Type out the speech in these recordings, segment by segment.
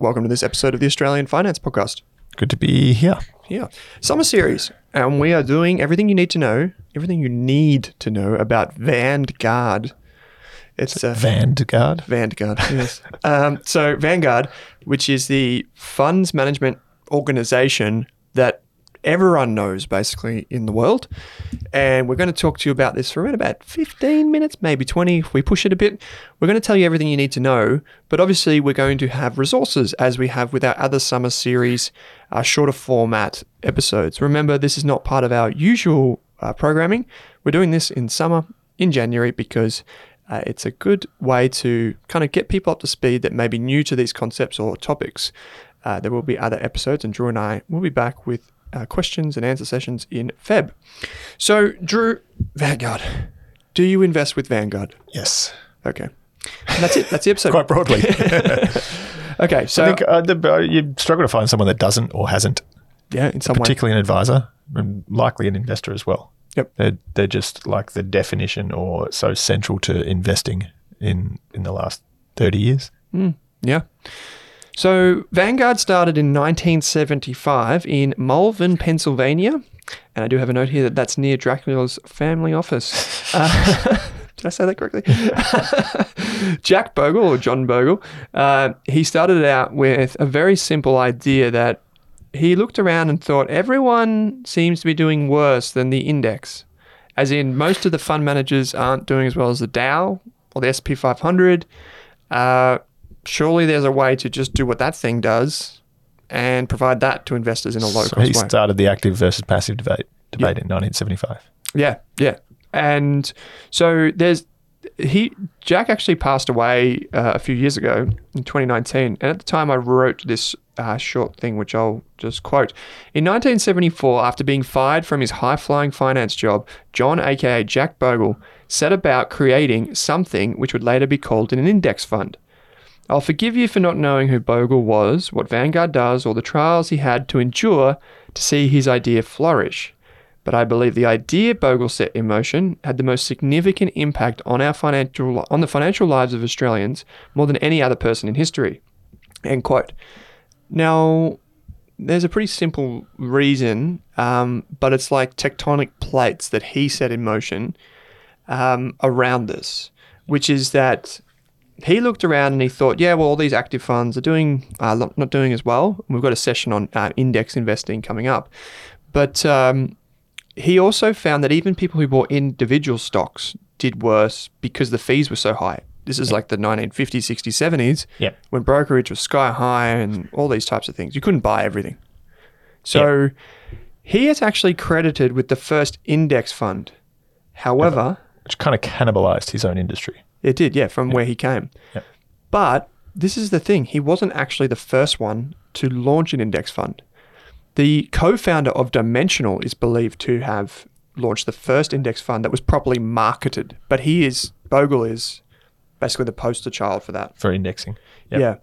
welcome to this episode of the Australian Finance Podcast. Good to be here. Yeah. Summer series. And we are doing everything you need to know, everything you need to know about Vanguard. It's uh, Vanguard. Vanguard, yes. um, so Vanguard, which is the funds management organization that everyone knows basically in the world. And we're going to talk to you about this for around about 15 minutes, maybe 20 if we push it a bit. We're going to tell you everything you need to know, but obviously we're going to have resources as we have with our other summer series, shorter format episodes. Remember, this is not part of our usual uh, programming. We're doing this in summer, in January, because uh, it's a good way to kind of get people up to speed that may be new to these concepts or topics. Uh, there will be other episodes, and Drew and I will be back with uh, questions and answer sessions in Feb. So, Drew, Vanguard, do you invest with Vanguard? Yes. Okay. And that's it. That's the episode. Quite broadly. okay. So, I think uh, the, uh, you struggle to find someone that doesn't or hasn't, yeah, in some way. particularly an advisor and likely an investor as well. Yep. They're, they're just like the definition or so central to investing in, in the last 30 years. Yeah. So Vanguard started in 1975 in Malvern, Pennsylvania. And I do have a note here that that's near Dracula's family office. Uh, did I say that correctly? Jack Bogle or John Bogle, uh, he started out with a very simple idea that he looked around and thought everyone seems to be doing worse than the index. As in, most of the fund managers aren't doing as well as the Dow or the SP 500. Uh, surely there's a way to just do what that thing does and provide that to investors in a low So cost he way. started the active versus passive debate debate in 1975. Yeah, yeah. And so there's he Jack actually passed away uh, a few years ago in 2019, and at the time I wrote this uh, short thing, which I'll just quote. In 1974, after being fired from his high-flying finance job, John, aka Jack Bogle, set about creating something which would later be called an index fund. I'll forgive you for not knowing who Bogle was, what Vanguard does, or the trials he had to endure to see his idea flourish. But I believe the idea Bogle set in motion had the most significant impact on our financial on the financial lives of Australians more than any other person in history. End quote. Now, there's a pretty simple reason, um, but it's like tectonic plates that he set in motion um, around this, which is that he looked around and he thought, yeah, well, all these active funds are doing uh, not, doing as well. We've got a session on uh, index investing coming up, but um, he also found that even people who bought individual stocks did worse because the fees were so high. This is like the 1950s, 60s, 70s Yep. when brokerage was sky high and all these types of things. You couldn't buy everything. So he is actually credited with the first index fund. However, Which kind of cannibalized his own industry. It did, yeah, from where he came. Yep. But this is the thing he wasn't actually the first one to launch an index fund. The co founder of Dimensional is believed to have launched the first index fund that was properly marketed, but he is, Bogle is basically the poster child for that. for indexing. Yep. Yeah.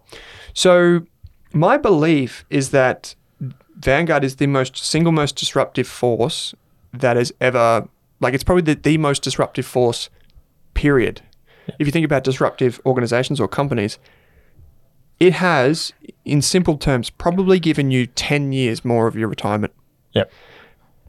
So my belief is that Vanguard is the most single most disruptive force that has ever like it's probably the, the most disruptive force period. If you think about disruptive organizations or companies, it has, in simple terms, probably given you 10 years more of your retirement. Yep.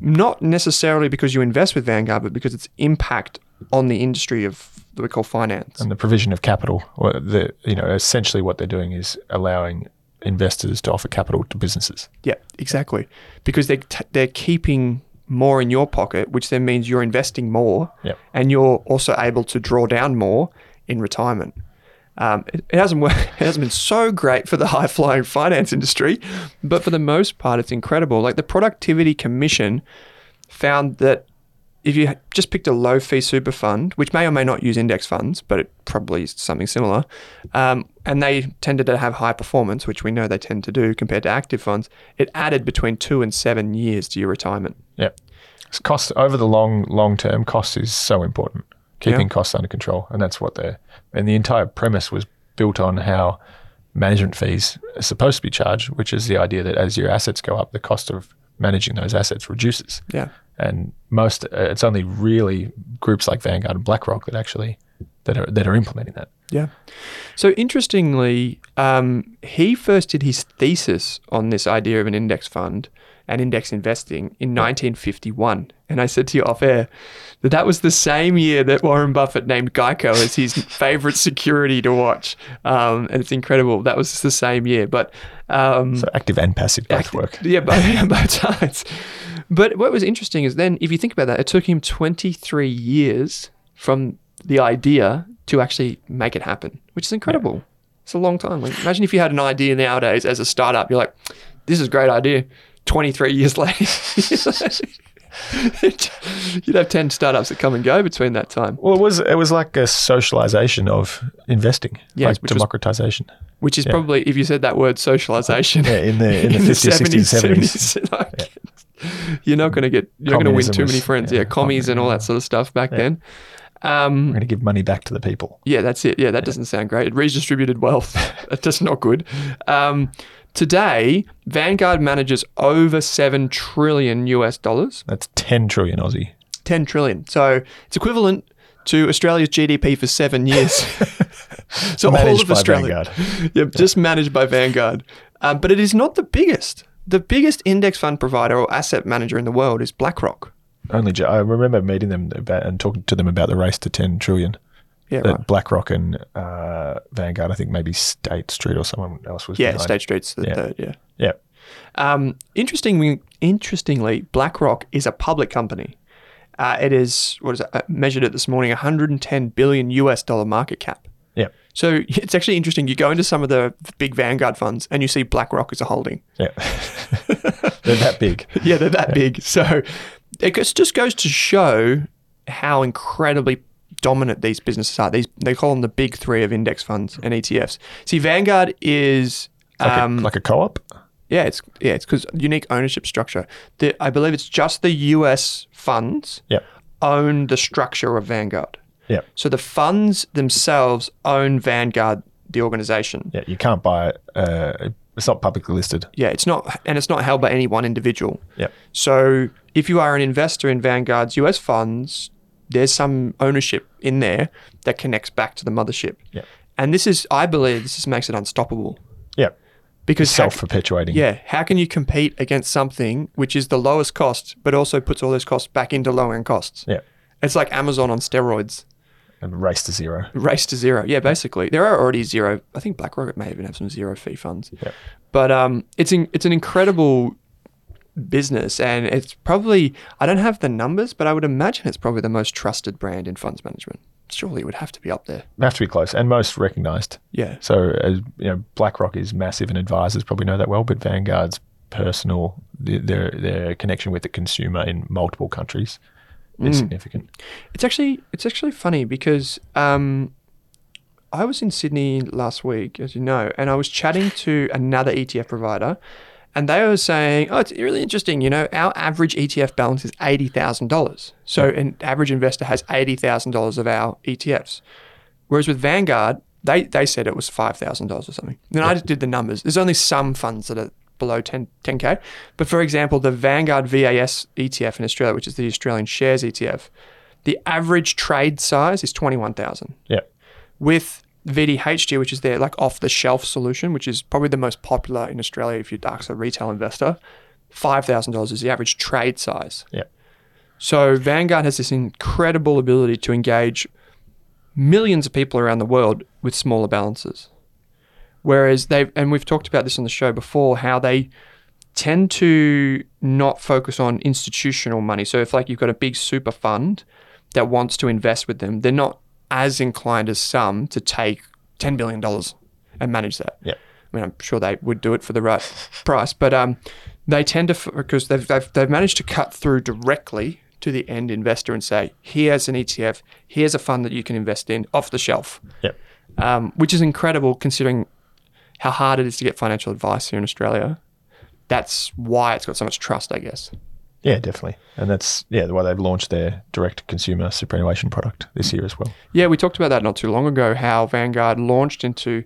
Not necessarily because you invest with Vanguard, but because its impact on the industry of what we call finance. And the provision of capital, or the you know, essentially what they're doing is allowing investors to offer capital to businesses. Yeah, exactly. Because they're, t- they're keeping more in your pocket, which then means you're investing more Yep. and you're also able to draw down more in retirement. Um, it, it hasn't worked, it hasn't been so great for the high flying finance industry, but for the most part, it's incredible. Like the Productivity Commission found that if you just picked a low fee super fund, which may or may not use index funds, but it probably is something similar, um, and they tended to have high performance, which we know they tend to do compared to active funds, it added between two and seven years to your retirement. Yep. It's cost over the long long term. Cost is so important. Keeping Yeah. costs under control, and that's what they're. And the entire premise was built on how management fees are supposed to be charged, which is the idea that as your assets go up, the cost of managing those assets reduces. Yeah. And most, uh, it's only really groups like Vanguard and BlackRock that actually that are that are implementing that. Yeah. So interestingly, um, he first did his thesis on this idea of an index fund and index investing in 1951. And I said to you off air that that was the same year that Warren Buffett named Geico as his favorite security to watch. Um, and it's incredible. That was the same year. But um, So active and passive both Active- work. Yeah, both, yeah, both sides. But what was interesting is then, if you think about that, it took him 23 years from the idea to actually make it happen, which is incredible. It's a long time. Like, imagine if you had an idea nowadays as a startup, you're like, this is a great idea. 23 years later, you'd have 10 startups that come and go between that time, Well, it was it was like a socialization of investing, Yes, like which was- democratization. which is probably, if you said that word socialization, Yeah, in the in the fifties, sixties, seventies. like, You're not going to get, you're going to win too many friends. yeah, Yeah, commies and all that sort of stuff back then. Um, We're going to give money back to the people. Yeah, that's it. Yeah, that doesn't sound great. It redistributed wealth. that's just not good. Um, today, Vanguard manages over seven trillion US dollars, That's ten trillion Aussie. ten trillion. So it's equivalent to Australia's GDP for seven years. so all of Australia, Vanguard. yep, just managed by Vanguard. Um, but it is not the biggest. The biggest index fund provider or asset manager in the world is BlackRock. Only I remember meeting them about, and talking to them about the race to ten trillion. Yeah, right. BlackRock and uh, Vanguard, I think maybe State Street or someone else was. Yeah, behind. State Street's the Yeah. third. Yeah. Yeah, Um, interestingly, interestingly, BlackRock is a public company. Uh, it is what is it? I measured it this morning, 110 billion US dollar market cap. Yeah, So it's actually interesting. You go into some of the big Vanguard funds and you see BlackRock as a holding. yeah. They're that big. Yeah, they're that big. So it just goes to show how incredibly dominant these businesses are. These they call them the big three of index funds and ETFs. See, Vanguard is Like, um, a, like a co-op. Yeah, it's yeah, it's because unique ownership structure. The, I believe it's just the U.S. funds Yeah, own the structure of Vanguard. Yeah, So the funds themselves own Vanguard, the organization. yeah. You can't buy it. Uh, it's not publicly listed. Yeah, it's not, and it's not held by any one individual. Yeah, So if you are an investor in Vanguard's U.S. funds, there's some ownership in there that connects back to the mothership. yeah, And this is, I believe, this is, makes it unstoppable yeah. because Self-perpetuating. Yeah, how can you compete against something which is the lowest cost, but also puts all those costs back into low end costs? yeah. It's like Amazon on steroids, And race to zero. race to zero. Yeah, basically, there are already zero. I think BlackRock may even have some zero fee funds. Yeah. But um, it's in, it's an incredible business, and it's probably I don't have the numbers, but I would imagine it's probably the most trusted brand in funds management. Surely it would have to be up there. Have to be close and most recognised. Yeah. So, as you know, BlackRock is massive, and advisors probably know that well. But Vanguard's personal, their their connection with the consumer in multiple countries is significant. It's actually it's actually funny because um, I was in Sydney last week, as you know, and I was chatting to another ETF provider, and they were saying, "Oh, it's really interesting. You know, our average ETF balance is eighty thousand dollars. So an average investor has eighty thousand dollars of our ETFs, whereas with Vanguard." They, they said it was five thousand dollars or something. Then I just did the numbers. There's only some funds that are below 10, 10K. But for example, the Vanguard VAS ETF in Australia, which is the Australian Shares ETF, the average trade size is 21,000. Yeah. With VDHG, which is their like off the shelf solution, which is probably the most popular in Australia if you ask a retail investor, $5,000 is the average trade size. Yeah. So Vanguard has this incredible ability to engage millions of people around the world with smaller balances. Whereas they and we've talked about this on the show before, how they tend to not focus on institutional money. So if like you've got a big super fund that wants to invest with them, they're not as inclined as some to take ten billion dollars and manage that. Yeah. I mean, I'm sure they would do it for the right price, but um, they tend to because they've, they've they've managed to cut through directly to the end investor and say, here's an ETF, here's a fund that you can invest in off the shelf, Yep. um, which is incredible considering how hard it is to get financial advice here in Australia. That's why it's got so much trust, I guess. Yeah, definitely. And that's yeah why they've launched their direct consumer superannuation product this year as well. Yeah, we talked about that not too long ago. How Vanguard launched into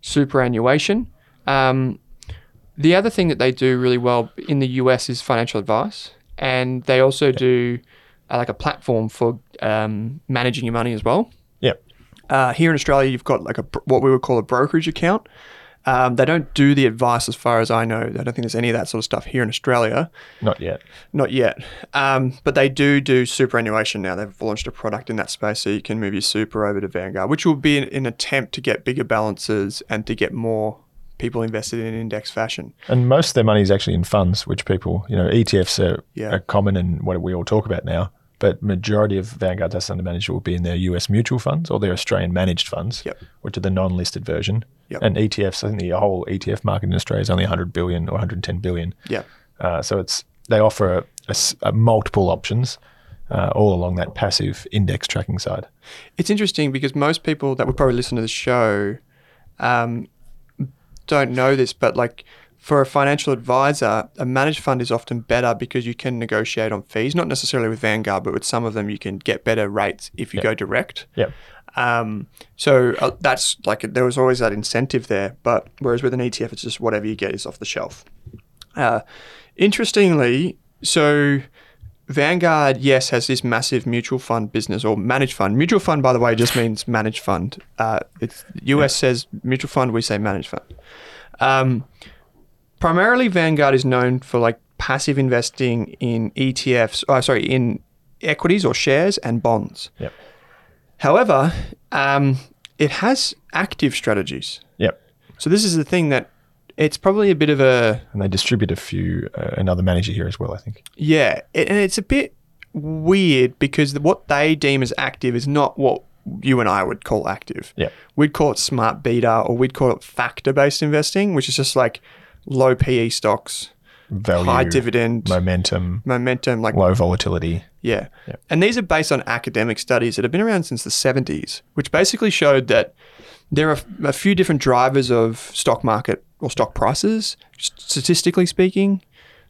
superannuation. Um, the other thing that they do really well in the US is financial advice, and they also do uh, like a platform for um, managing your money as well. Yep. Uh, here in Australia, you've got like a what we would call a brokerage account. Um, they don't do the advice, as far as I know. I don't think there's any of that sort of stuff here in Australia. Not yet. Not yet. Um, but they do do superannuation now. They've launched a product in that space so you can move your super over to Vanguard, which will be an, an attempt to get bigger balances and to get more people invested in index fashion. And most of their money is actually in funds, which people, you know, ETFs are, Yeah. are common and what we all talk about now. But majority of Vanguard's assets under management will be in their US mutual funds or their Australian managed funds, Yep. which are the non-listed version. Yep. And ETFs, I think the whole ETF market in Australia is only 100 billion or 110 billion. Yeah. Uh, so it's they offer a, a a multiple options uh, all along that passive index tracking side. It's interesting because most people that would probably listen to the show um, don't know this, but like for a financial advisor, a managed fund is often better because you can negotiate on fees, not necessarily with Vanguard, but with some of them you can get better rates if you Yeah. go direct. Yep. Um, so uh, that's like there was always that incentive there, but whereas with an ETF, it's just whatever you get is off the shelf. Uh, interestingly, so Vanguard, yes, has this massive mutual fund business or managed fund. Mutual fund, by the way, just means managed fund. Uh, it's US says mutual fund, we say managed fund. Um, primarily, Vanguard is known for like passive investing in ETFs. Oh, sorry, in equities or shares and bonds. Yep. However, um, it has active strategies. Yep. So this is the thing that it's probably a bit of a And they distribute a few, uh, another manager here as well, I think. yeah, it, and it's a bit weird because what they deem as active is not what you and I would call active. Yep. We'd call it smart beta or we'd call it factor based investing, which is just like low PE stocks, Value, high dividend, momentum, momentum, like low volatility. Yeah. Yep. And these are based on academic studies that have been around since the 70s, which basically showed that there are a few different drivers of stock market or stock prices, statistically speaking.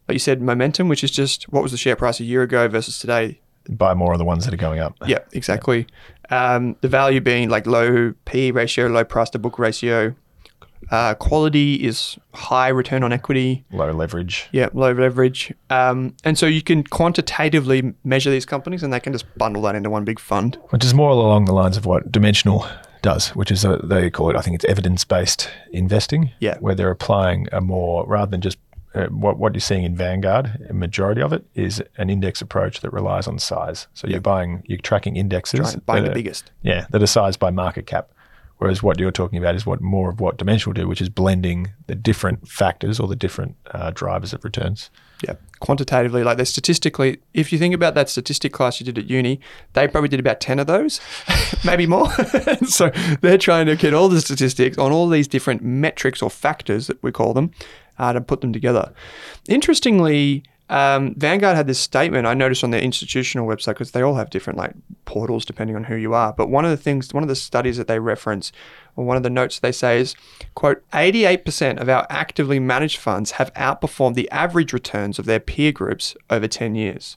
Like you said, momentum, which is just what was the share price a year ago versus today. Buy more of the ones that are going up. Yeah, exactly. Um, the value being like low PE ratio, low price to book ratio. Uh, quality is high return on equity. Low leverage. Yeah, low leverage. Um, and so you can quantitatively measure these companies and they can just bundle that into one big fund. which is more along the lines of what Dimensional does, which is a, they call it, I think it's evidence based investing, Yeah. where they're applying a more rather than just uh, what what you're seeing in Vanguard, a majority of it is an index approach that relies on size. So you're buying, you're tracking indexes, Trying- buying the are- biggest. yeah, that are sized by market cap. Whereas what you're talking about is what more of what Dimensional do, which is blending the different factors or the different uh, drivers of returns. Yeah, quantitatively, like they're statistically. If you think about that statistic class you did at uni, they probably did about ten of those, maybe more. so they're trying to get all the statistics on all these different metrics or factors that we call them, uh, to put them together. Interestingly, um, Vanguard had this statement I noticed on their institutional website because they all have different like portals depending on who you are. But one of the things, one of the studies that they reference, or one of the notes they say is, quote, 88% of our actively managed funds have outperformed the average returns of their peer groups over 10 years.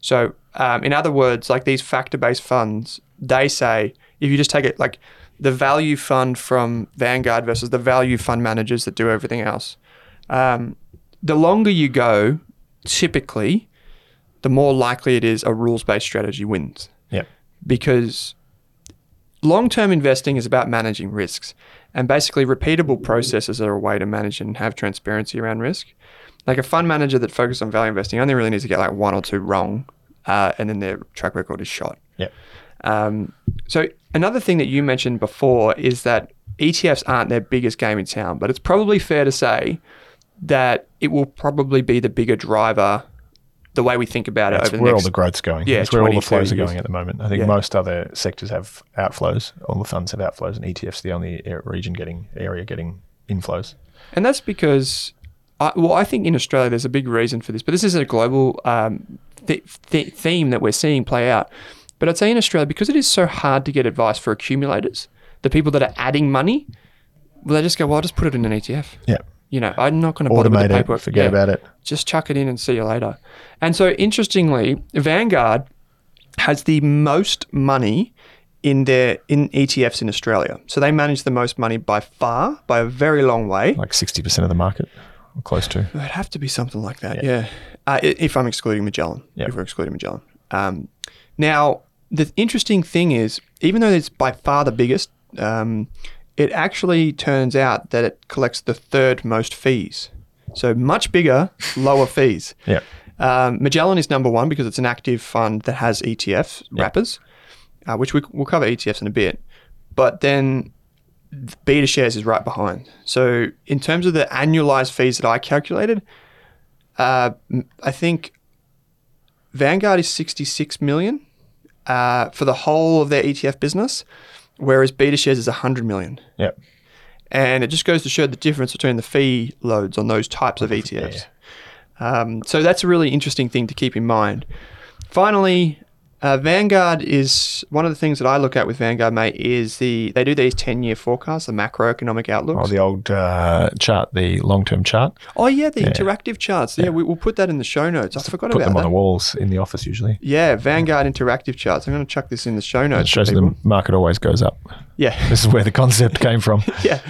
So, um, in other words, like these factor based funds, they say if you just take it like the value fund from Vanguard versus the value fund managers that do everything else, Um, the longer you go, typically, the more likely it is a rules based strategy wins Yep. because long term investing is about managing risks. And basically, repeatable processes are a way to manage and have transparency around risk. Like a fund manager that focuses on value investing only really needs to get like one or two wrong, uh, and then their track record is shot. Yep. Um, so another thing that you mentioned before is that ETFs aren't their biggest game in town, but it's probably fair to say that it will probably be the bigger driver, the way we think about it That's over the where next. all the growth's going. Yeah, where all the flows are going at the moment. I think Yeah. most other sectors have outflows. All the funds have outflows, and ETFs the only region getting area getting inflows. And that's because, I, well, I think in Australia there's a big reason for this, but this is a global um, th- th- theme that we're seeing play out. But I'd say in Australia, because it is so hard to get advice for accumulators, the people that are adding money, well, they just go, well, I'll just put it in an ETF. Yeah. You know, I'm not going to bother with the it. paperwork. Forget Yeah. about it. Just chuck it in and see you later. And so, interestingly, Vanguard has the most money in their in ETFs in Australia. So they manage the most money by far, by a very long way. Like sixty percent of the market, or close to. It'd have to be something like that, yeah. Uh, if I'm excluding Magellan, Yeah. if we're excluding Magellan. Um, now, the interesting thing is, even though it's by far the biggest, um, it actually turns out that it collects the third most fees. So much bigger, lower fees. Yeah. Um, Magellan is number one because it's an active fund that has ETF wrappers, uh, which we, we'll cover ETFs in a bit. But then Beta Shares is right behind. So in terms of the annualized fees that I calculated, uh, I think Vanguard is 66 million uh, for the whole of their ETF business, whereas Beta Shares is 100 million. Yeah. And it just goes to show the difference between the fee loads on those types of ETFs. Um, so that's a really interesting thing to keep in mind. Finally, uh, Vanguard is one of the things that I look at with Vanguard, mate. Is the they do these ten-year forecasts, the macroeconomic Oh, the old uh, chart, the long-term chart. Oh yeah, the interactive charts. Yeah, we, we'll put that in the show notes. I forgot about that. Put them on the walls in the office usually. Yeah, Vanguard interactive charts. I'm going to chuck this in the show notes. for shows the market always goes up. Yeah, This is where the concept came from. yeah,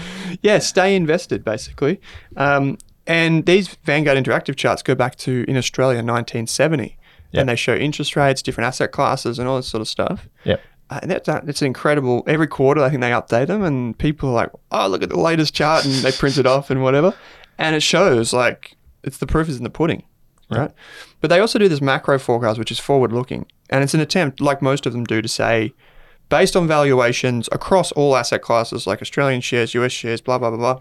yeah. Stay invested, basically. Um, and these Vanguard interactive charts go back to in Australia 1970, Yeah. and they show interest rates, different asset classes, and all this sort of stuff. Yep. Uh, and that's that's incredible. Every quarter, I think they update them, and people are like, "Oh, look at the latest chart," and they print it off and whatever, and it shows like it's the proof is in the pudding, right? But they also do this macro forecast, which is forward looking, and it's an attempt, like most of them do, to say, based on valuations across all asset classes, like Australian shares, US shares, blah blah blah blah,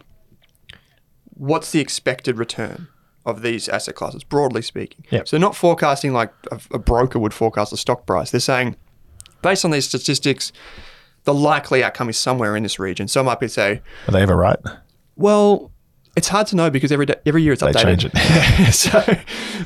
what's the expected return? Of these asset classes, broadly speaking. Yep. So, not forecasting like a, a broker would forecast the stock price. They're saying, based on these statistics, the likely outcome is somewhere in this region. Some might be say, Are they ever right? well, it's hard to know because every day, every year it's They updated. change it. so,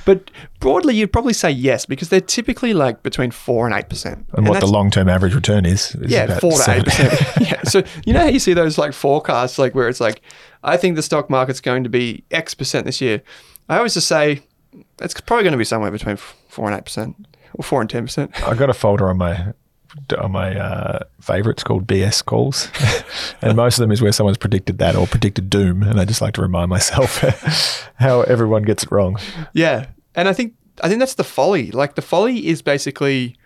but broadly, you'd probably say yes because they're typically like between four and eight percent. And, what the long-term average return is? is yeah, four to eight percent. yeah. So you know how you see those like forecasts, like where it's like, I think the stock market's going to be X percent this year. I always just say it's probably going to be somewhere between four and eight percent, or four and ten percent. I got a folder on my on my uh, favorites called BS calls, and most of them is where someone's predicted that or predicted doom, and I just like to remind myself how everyone gets it wrong. Yeah, and I think I think that's the folly. Like the folly is basically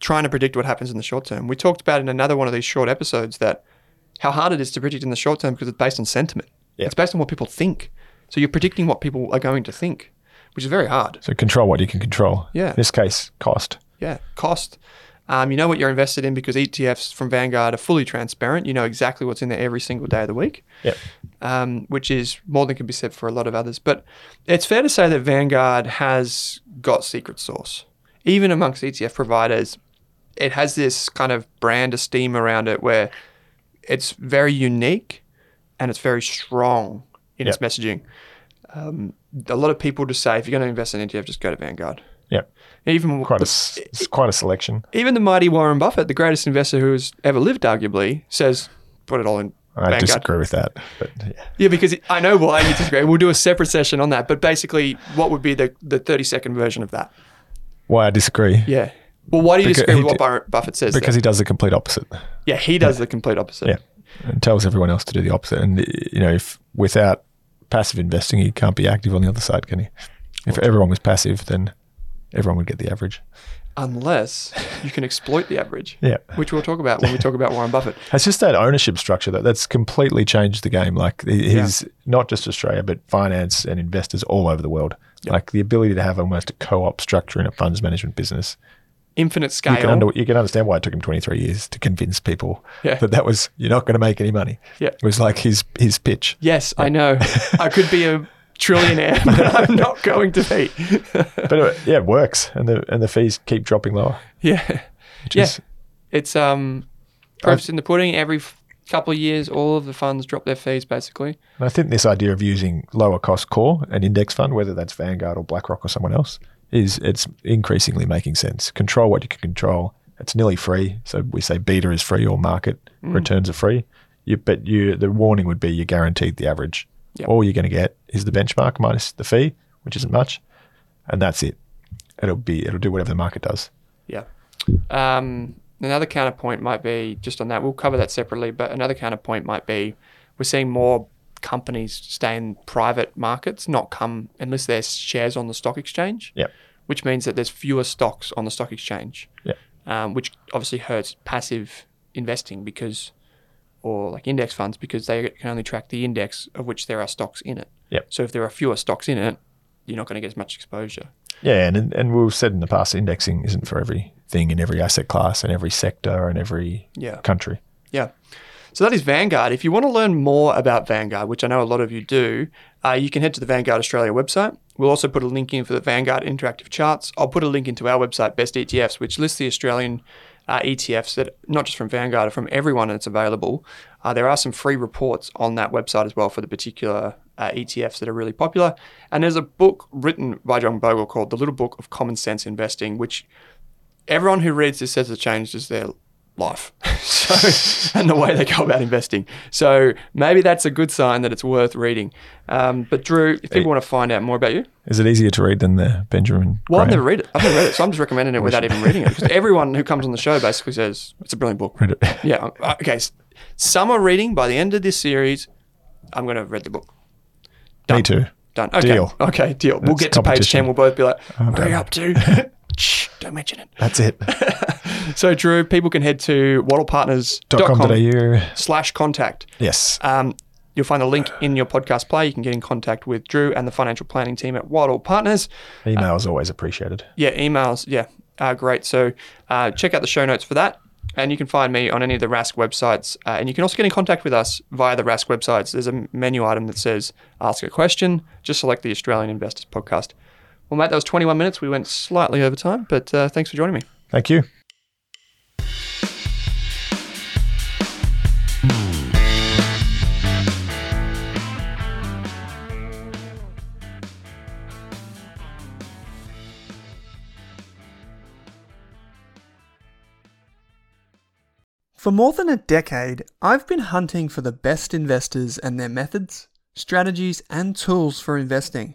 trying to predict what happens in the short term. We talked about in another one of these short episodes that how hard it is to predict in the short term because it's based on sentiment. Yeah. It's based on what people think. So you're predicting what people are going to think, which is very hard. So control what you can control. Yeah. In this case, cost. Yeah, cost. Um, you know what you're invested in because ETFs from Vanguard are fully transparent. You know exactly what's in there every single day of the week. Yep. um, which is more than can be said for a lot of others. But it's fair to say that Vanguard has got secret sauce. Even amongst ETF providers, it has this kind of brand esteem around it where it's very unique and it's very strong in its messaging. Um, a lot of people just say if you're going to invest in ETF, just go to Vanguard. Yeah. Even Quite a the- s- it's quite a selection. even the mighty Warren Buffett, the greatest investor who has ever lived, arguably, says put it all in I Vanguard. disagree with that, but yeah. Yeah, because it- I know why you disagree. We'll do a separate session on that. But basically, what would be the, the 30 second version of that? Why I disagree? Yeah. Well, why do you Because disagree with what Buffett says? Because he does the complete opposite. yeah, he does the complete opposite. Yeah. And tells everyone else to do the opposite. And, you know, if without passive investing, you can't be active on the other side, can you? If everyone was passive, then everyone would get the average. Unless you can exploit the average, Yeah. which we'll talk about when we talk about Warren Buffett. It's just that ownership structure that that's completely changed the game. Like he- he's not just Australia, but finance and investors all over the world. Like the ability to have almost a co-op structure in a funds management business. Infinite scale. You can, under, you can understand why it took him 23 years to convince people Yeah. that that was you're not going to make any money. Yeah. It was like his his pitch. yes, I know. I could be a trillionaire, but I'm not going to be. But uh, yeah, it works, and the and the fees keep dropping lower. yeah. Which Yeah. is It's um proofs in the pudding. Every f- couple of years, all of the funds drop their fees basically. And I think this idea of using lower cost core, an index fund, whether that's Vanguard or BlackRock or someone else, is it's increasingly making sense. Control what you can control. It's nearly free. So we say beta is free or market Mm. returns are free. You, but you, the warning would be you're guaranteed the average. Yep. All you're going to get is the benchmark minus the fee, which isn't much, and that's it. It'll be it'll do whatever the market does. Yeah. Um, another counterpoint might be just on that. We'll cover that separately, but another counterpoint might be we're seeing more companies stay in private markets, not come unless there's shares on the stock exchange. Yep. Which means that there's fewer stocks on the stock exchange. Yep. Um, which obviously hurts passive investing because, or like index funds because they can only track the index of which there are stocks in it. Yep. So if there are fewer stocks in it, you're not going to get as much exposure. Yeah, and and we've said in the past, indexing isn't for everything in every asset class and every sector and every Yeah. country. Yeah. So that is Vanguard. If you want to learn more about Vanguard, which I know a lot of you do, uh, you can head to the Vanguard Australia website. We'll also put a link in for the Vanguard interactive charts. I'll put a link into our website, Best ETFs, which lists the Australian uh, ETFs that not just from Vanguard, from everyone that's available. Uh, there are some free reports on that website as well for the particular uh, ETFs that are really popular. And there's a book written by John Bogle called The Little Book of Common Sense Investing, which everyone who reads this says it changes their life so and the way they go about investing. So maybe that's a good sign that it's worth reading. Um, but drew if people want to find out more about you. Is it easier to read than the Benjamin? well i've never read it. I've never read it so i'm just recommending it without even reading it because everyone who comes on the show basically says it's a brilliant book. Read it. yeah uh, okay s- summer reading by the end of this series i'm going to have read the book. Me too. done. Okay. Deal. okay deal. We'll get to page 10 we'll both be like are done. you up to Shh, don't mention it That's it. so drew people can head to wattlepartners.com .com.au. slash contact Yes. Um, you'll find the link in your podcast player. You can get in contact with Drew and the financial planning team at Wattle Partners. Email is always appreciated. Yeah, emails. Yeah, uh, great. So uh, check out the show notes for that. And you can find me on any of the Rask websites. Uh, and you can also get in contact with us via the Rask websites. There's a menu item that says Ask a Question. Just select the Australian Investors Podcast. Well, mate, that was 21 minutes. We went slightly over time, but uh, thanks for joining me. Thank you. For more than a decade, I've been hunting for the best investors and their methods, strategies, and tools for investing.